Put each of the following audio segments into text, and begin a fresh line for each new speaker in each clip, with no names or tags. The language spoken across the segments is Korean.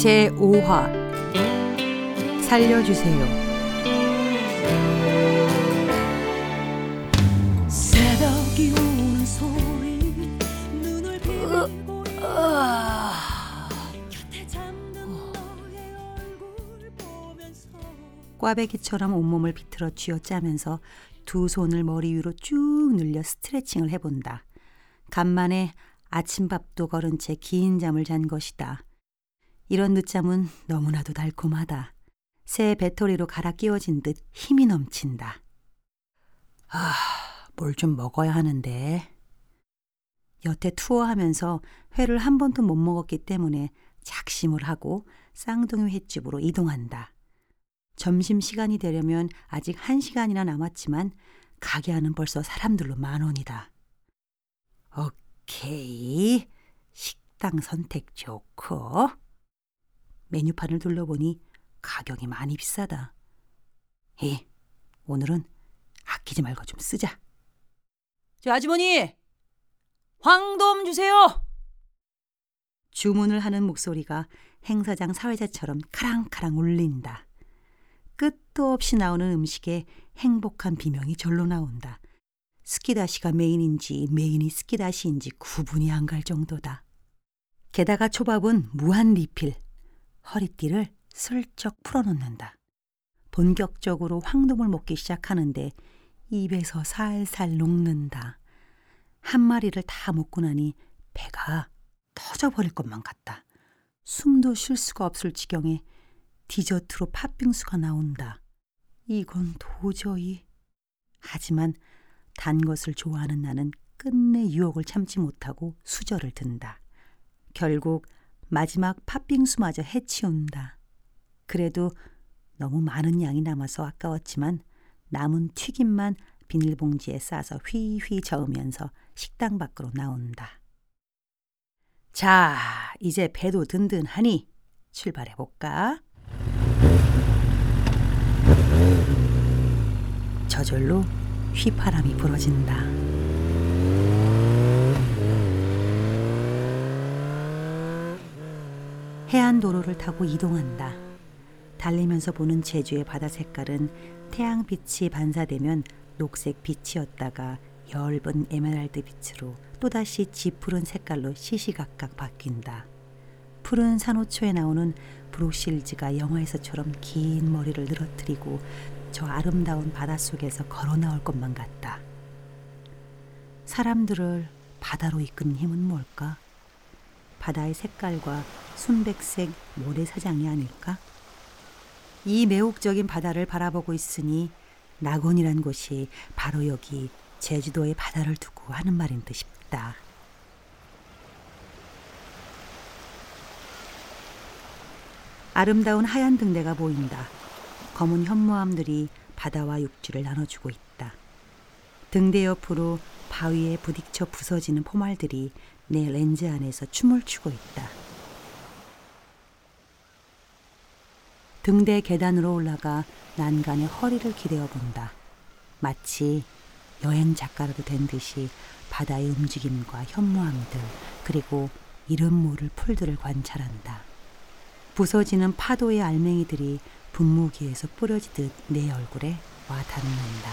제5화 살려주세요. 꽈배기처럼 온몸을 비틀어 쥐어짜면서 두 손을 머리 위로 쭉 늘려 스트레칭을 해본다. 간만에 아침밥도 거른 채긴 잠을 잔 것이다. 이런 늦잠은 너무나도 달콤하다. 새 배터리로 갈아 끼워진 듯 힘이 넘친다. 아, 뭘 좀 먹어야 하는데. 여태 투어하면서 회를 한 번도 못 먹었기 때문에 작심을 하고 쌍둥이 횟집으로 이동한다. 점심 시간이 되려면 아직 한 시간이나 남았지만 가게 안은 벌써 사람들로 만원이다. 오케이. 식당 선택 좋고. 메뉴판을 둘러보니 가격이 많이 비싸다. 에, 오늘은 아끼지 말고 좀 쓰자. 저 아주머니! 황돔 주세요! 주문을 하는 목소리가 행사장 사회자처럼 카랑카랑 울린다. 끝도 없이 나오는 음식에 행복한 비명이 절로 나온다. 스키다시가 메인인지 메인이 스키다시인지 구분이 안 갈 정도다. 게다가 초밥은 무한 리필. 허리띠를 슬쩍 풀어놓는다. 본격적으로 황돔을 먹기 시작하는데 입에서 살살 녹는다. 한 마리를 다 먹고 나니 배가 터져버릴 것만 같다. 숨도 쉴 수가 없을 지경에 디저트로 팥빙수가 나온다. 이건 도저히. 하지만 단 것을 좋아하는 나는 끝내 유혹을 참지 못하고 수저를 든다. 결국 마지막 팥빙수마저 해치운다. 그래도 너무 많은 양이 남아서 아까웠지만 남은 튀김만 비닐봉지에 싸서 휘휘 저으면서 식당 밖으로 나온다. 자, 이제 배도 든든하니 출발해 볼까? 저절로 휘파람이 불어진다. 해안 도로를 타고 이동한다. 달리면서 보는 제주의 바다 색깔은 태양빛이 반사되면 녹색 빛이었다가 엷은 에메랄드 빛으로 또다시 짙푸른 색깔로 시시각각 바뀐다. 푸른 산호초에 나오는 브룩실즈가 영화에서처럼 긴 머리를 늘어뜨리고 저 아름다운 바닷속에서 걸어 나올 것만 같다. 사람들을 바다로 이끄는 힘은 뭘까? 바다의 색깔과 순백색 모래사장이 아닐까? 이 매혹적인 바다를 바라보고 있으니 낙원이란 곳이 바로 여기 제주도의 바다를 두고 하는 말인 듯 싶다. 아름다운 하얀 등대가 보인다. 검은 현무암들이 바다와 육지를 나눠주고 있다. 등대 옆으로 바위에 부딪혀 부서지는 포말들이 내 렌즈 안에서 춤을 추고 있다. 등대 계단으로 올라가 난간에 허리를 기대어 본다. 마치 여행 작가라도 된 듯이 바다의 움직임과 현무암들 그리고 이름 모를 풀들을 관찰한다. 부서지는 파도의 알맹이들이 분무기에서 뿌려지듯 내 얼굴에 와 닿는다.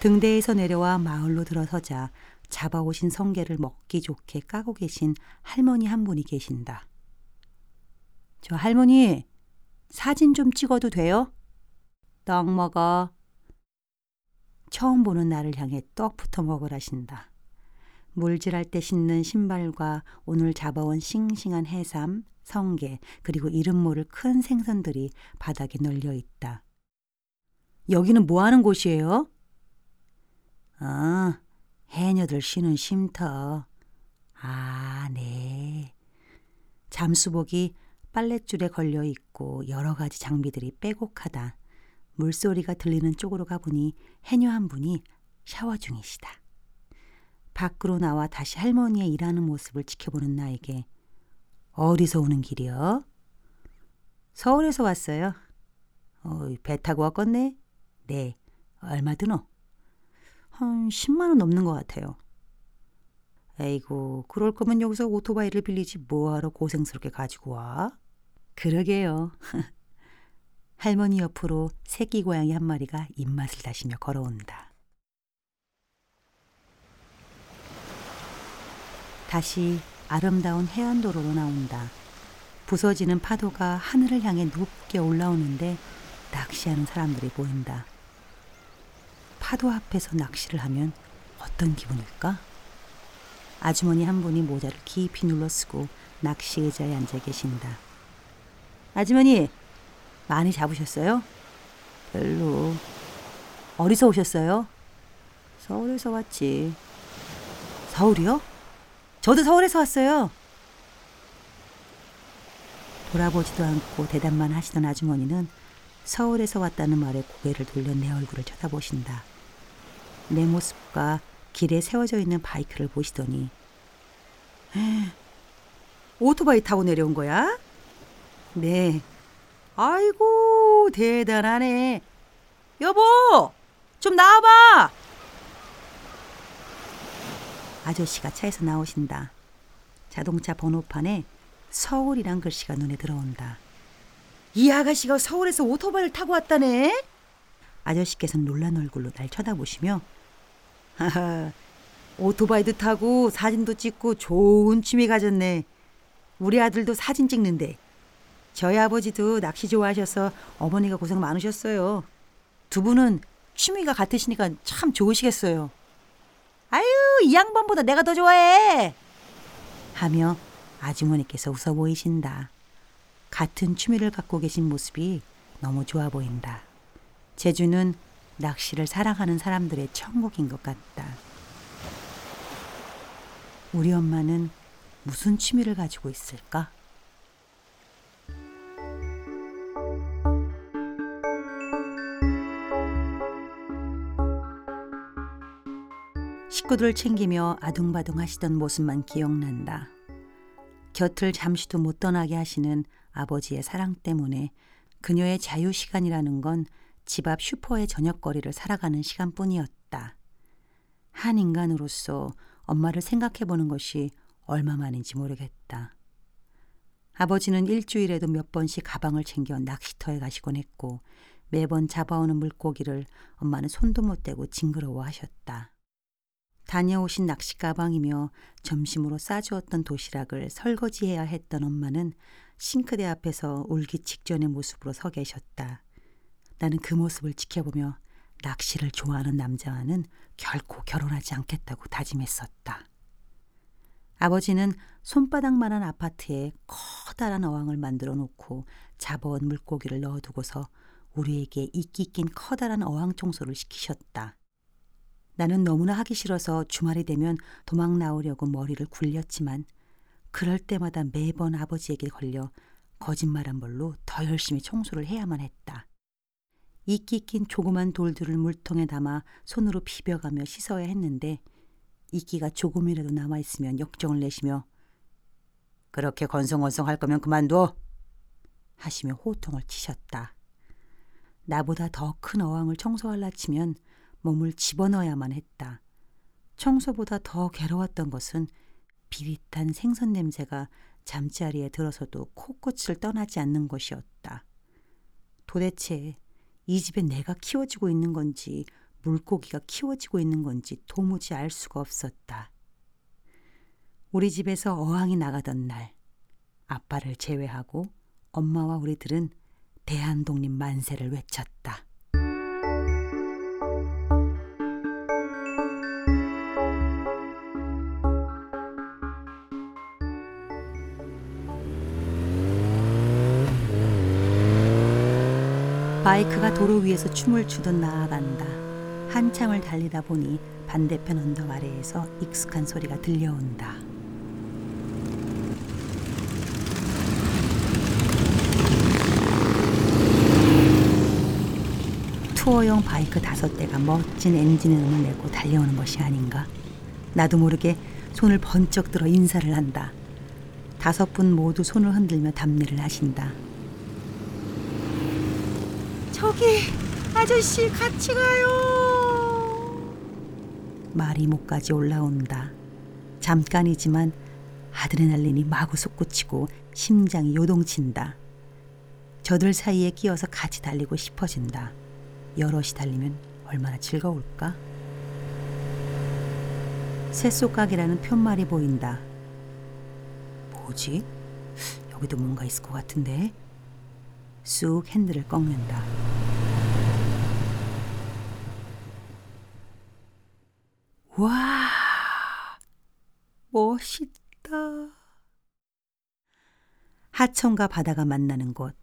등대에서 내려와 마을로 들어서자 잡아오신 성게를 먹기 좋게 까고 계신 할머니 한 분이 계신다. 저 할머니, 사진 좀 찍어도 돼요? 떡 먹어. 처음 보는 나를 향해 떡부터 먹으라신다. 물질할 때 신는 신발과 오늘 잡아온 싱싱한 해삼, 성게, 그리고 이름 모를 큰 생선들이 바닥에 널려 있다. 여기는 뭐 하는 곳이에요? 아, 해녀들 쉬는 쉼터. 아, 네. 잠수복이 빨랫줄에 걸려 있고 여러 가지 장비들이 빼곡하다. 물소리가 들리는 쪽으로 가보니 해녀 한 분이 샤워 중이시다. 밖으로 나와 다시 할머니의 일하는 모습을 지켜보는 나에게 어디서 오는 길이요? 서울에서 왔어요. 어이, 배 타고 왔겠네? 네. 얼마 드노? 한 10만 원 넘는 것 같아요. 에이고, 그럴 거면 여기서 오토바이를 빌리지 뭐하러 고생스럽게 가지고 와? 그러게요. 할머니 옆으로 새끼 고양이 한 마리가 입맛을 다시며 걸어온다. 다시 아름다운 해안도로로 나온다. 부서지는 파도가 하늘을 향해 높게 올라오는데 낚시하는 사람들이 보인다. 파도 앞에서 낚시를 하면 어떤 기분일까? 아주머니 한 분이 모자를 깊이 눌러 쓰고 낚시 의자에 앉아 계신다. 아주머니, 많이 잡으셨어요? 별로. 어디서 오셨어요? 서울에서 왔지. 서울이요? 저도 서울에서 왔어요. 돌아보지도 않고 대답만 하시던 아주머니는 서울에서 왔다는 말에 고개를 돌려 내 얼굴을 쳐다보신다. 내 모습과 길에 세워져 있는 바이크를 보시더니 오토바이 타고 내려온 거야? 네. 아이고 대단하네. 여보 좀 나와봐. 아저씨가 차에서 나오신다. 자동차 번호판에 서울이란 글씨가 눈에 들어온다. 이 아가씨가 서울에서 오토바이를 타고 왔다네? 아저씨께서는 놀란 얼굴로 날 쳐다보시며 하하 오토바이도 타고 사진도 찍고 좋은 취미 가졌네. 우리 아들도 사진 찍는데 저희 아버지도 낚시 좋아하셔서 어머니가 고생 많으셨어요. 두 분은 취미가 같으시니까 참 좋으시겠어요. 아유 이 양반보다 내가 더 좋아해. 하며 아주머니께서 웃어 보이신다. 같은 취미를 갖고 계신 모습이 너무 좋아 보인다. 제주는 낚시를 사랑하는 사람들의 천국인 것 같다. 우리 엄마는 무슨 취미를 가지고 있을까? 식구들을 챙기며 아둥바둥 하시던 모습만 기억난다. 곁을 잠시도 못 떠나게 하시는 아버지의 사랑 때문에 그녀의 자유 시간이라는 건 집 앞 슈퍼의 저녁거리를 살아가는 시간뿐이었다. 한 인간으로서 엄마를 생각해 보는 것이 얼마만인지 모르겠다. 아버지는 일주일에도 몇 번씩 가방을 챙겨 낚시터에 가시곤 했고 매번 잡아오는 물고기를 엄마는 손도 못 대고 징그러워 하셨다. 다녀오신 낚시 가방이며 점심으로 싸주었던 도시락을 설거지해야 했던 엄마는 싱크대 앞에서 울기 직전의 모습으로 서 계셨다. 나는 그 모습을 지켜보며 낚시를 좋아하는 남자와는 결코 결혼하지 않겠다고 다짐했었다. 아버지는 손바닥만한 아파트에 커다란 어항을 만들어 놓고 잡아온 물고기를 넣어두고서 우리에게 이끼 낀 커다란 어항 청소를 시키셨다. 나는 너무나 하기 싫어서 주말이 되면 도망 나오려고 머리를 굴렸지만 그럴 때마다 매번 아버지에게 걸려 거짓말한 걸로 더 열심히 청소를 해야만 했다. 이끼 낀 조그만 돌들을 물통에 담아 손으로 비벼가며 씻어야 했는데 이끼가 조금이라도 남아 있으면 역정을 내시며 그렇게 건성건성 할 거면 그만둬 하시며 호통을 치셨다. 나보다 더 큰 어항을 청소할라 치면 몸을 집어넣어야만 했다. 청소보다 더 괴로웠던 것은 비릿한 생선 냄새가 잠자리에 들어서도 코끝을 떠나지 않는 것이었다. 도대체 이 집에 내가 키워지고 있는 건지 물고기가 키워지고 있는 건지 도무지 알 수가 없었다. 우리 집에서 어항이 나가던 날, 아빠를 제외하고 엄마와 우리들은 대한독립 만세를 외쳤다. 바이크가 도로 위에서 춤을 추듯 나아간다. 한참을 달리다 보니 반대편 언덕 아래에서 익숙한 소리가 들려온다. 투어용 바이크 다섯 대가 멋진 엔진의 음을 내고 달려오는 것이 아닌가. 나도 모르게 손을 번쩍 들어 인사를 한다. 다섯 분 모두 손을 흔들며 답례를 하신다. 저기 아저씨 같이 가요. 말이 목까지 올라온다. 잠깐이지만 아드레날린이 마구 솟구치고 심장이 요동친다. 저들 사이에 끼어서 같이 달리고 싶어진다. 여럿이 달리면 얼마나 즐거울까? 새속각이라는 편말이 보인다. 뭐지? 여기도 뭔가 있을 것 같은데. 쑥 핸들을 꺾는다. 와, 멋있다. 하천과 바다가 만나는 곳.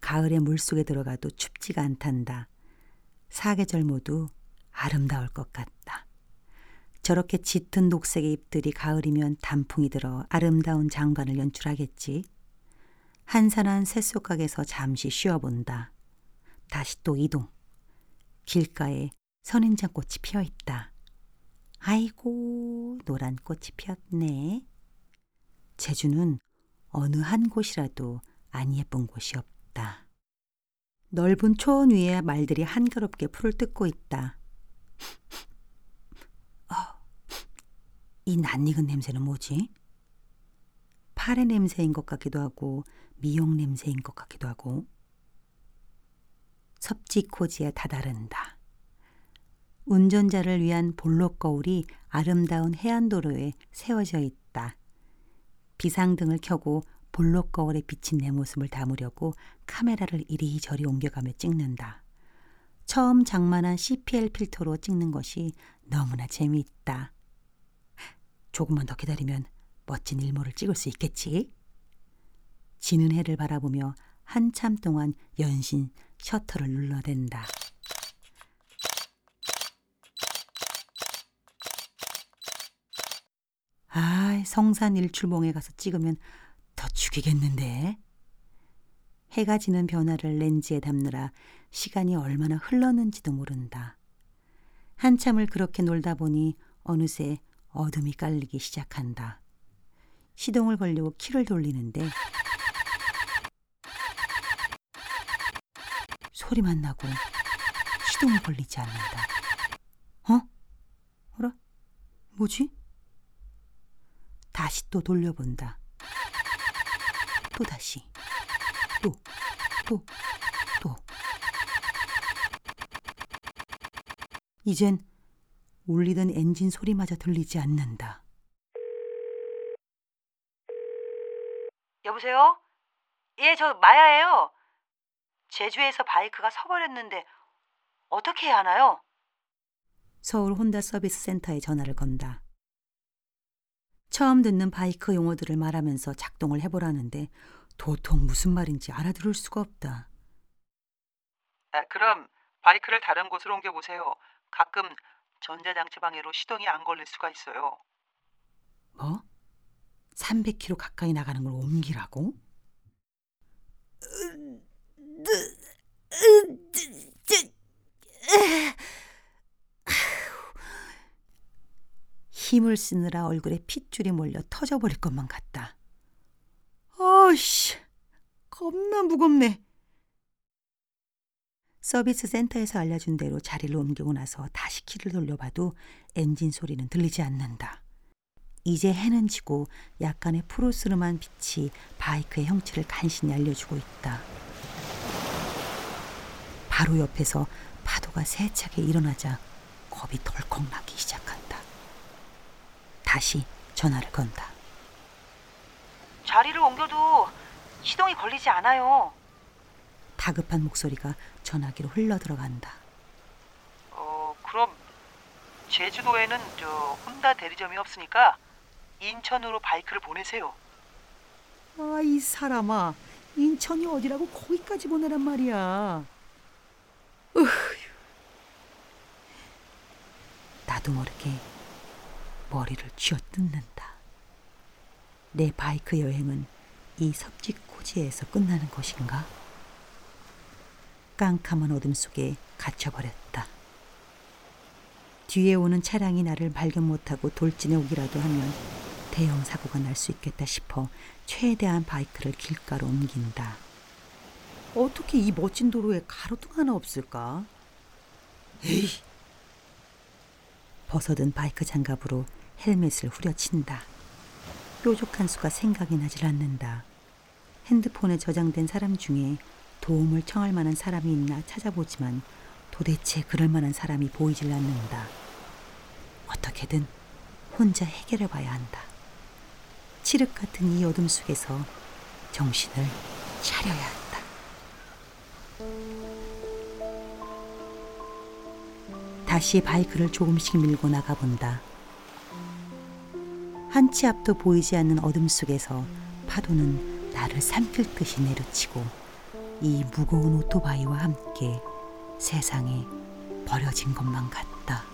가을에 물속에 들어가도 춥지가 않단다. 사계절 모두 아름다울 것 같다. 저렇게 짙은 녹색의 잎들이 가을이면 단풍이 들어 아름다운 장관을 연출하겠지. 한산한 새속각에서 잠시 쉬어본다. 다시 또 이동. 길가에 선인장 꽃이 피어 있다. 아이고, 노란 꽃이 피었네. 제주는 어느 한 곳이라도 안 예쁜 곳이 없다. 넓은 초원 위에 말들이 한가롭게 풀을 뜯고 있다. 어, 이 낯익은 냄새는 뭐지? 파래 냄새인 것 같기도 하고 미용 냄새인 것 같기도 하고 섭지코지에 다다른다. 운전자를 위한 볼록 거울이 아름다운 해안도로에 세워져 있다. 비상등을 켜고 볼록 거울에 비친 내 모습을 담으려고 카메라를 이리저리 옮겨가며 찍는다. 처음 장만한 CPL 필터로 찍는 것이 너무나 재미있다. 조금만 더 기다리면 멋진 일몰을 찍을 수 있겠지? 지는 해를 바라보며 한참 동안 연신 셔터를 눌러댄다. 아, 성산 일출봉에 가서 찍으면 더 죽이겠는데. 해가 지는 변화를 렌즈에 담느라 시간이 얼마나 흘렀는지도 모른다. 한참을 그렇게 놀다 보니 어느새 어둠이 깔리기 시작한다. 시동을 걸려고 키를 돌리는데 소리만 나고 시동이 걸리지 않는다. 어? 어라? 뭐지? 다시 또 돌려본다. 또 다시. 또, 또, 또. 이젠 울리던 엔진 소리마저 들리지 않는다. 여보세요? 예, 저 마야예요. 제주에서 바이크가 서버렸는데 어떻게 해야 하나요? 서울 혼다 서비스 센터에 전화를 건다. 처음 듣는 바이크 용어들을 말하면서 작동을 해보라는데 도통 무슨 말인지 알아들을 수가 없다.
아, 그럼 바이크를 다른 곳으로 옮겨 보세요. 가끔 전자장치 방해로 시동이 안 걸릴 수가 있어요.
뭐? 300km 가까이 나가는 걸 옮기라고? 힘을 쓰느라 얼굴에 핏줄이 몰려 터져버릴 것만 같다. 어이씨, 겁나 무겁네. 서비스 센터에서 알려준 대로 자리를 옮기고 나서 다시 키를 돌려봐도 엔진 소리는 들리지 않는다. 이제 해는 지고 약간의 푸르스름한 빛이 바이크의 형체를 간신히 알려주고 있다. 바로 옆에서 파도가 세차게 일어나자 겁이 덜컥 나기 시작한다. 다시 전화를 건다.
자리를 옮겨도 시동이 걸리지 않아요.
다급한 목소리가 전화기로 흘러 들어간다.
어, 그럼 제주도에는 저 혼다 대리점이 없으니까 인천으로 바이크를 보내세요.
아, 이 사람아. 인천이 어디라고 거기까지 보내란 말이야. 으휴. 나도 모르게 머리를 쥐어뜯는다. 내 바이크 여행은 이 섭지코지에서 끝나는 것인가? 깜깜한 어둠 속에 갇혀버렸다. 뒤에 오는 차량이 나를 발견 못하고 돌진해 오기라도 하면 대형 사고가 날 수 있겠다 싶어 최대한 바이크를 길가로 옮긴다. 어떻게 이 멋진 도로에 가로등 하나 없을까? 에이! 벗어든 바이크 장갑으로 헬멧을 후려친다. 뾰족한 수가 생각이 나질 않는다. 핸드폰에 저장된 사람 중에 도움을 청할 만한 사람이 있나 찾아보지만 도대체 그럴 만한 사람이 보이질 않는다. 어떻게든 혼자 해결해 봐야 한다. 칠흑 같은 이 어둠 속에서 정신을 차려야 한다. 다시 바이크를 조금씩 밀고 나가 본다. 한 치 앞도 보이지 않는 어둠 속에서 파도는 나를 삼킬 듯이 내려치고 이 무거운 오토바이와 함께 세상에 버려진 것만 같다.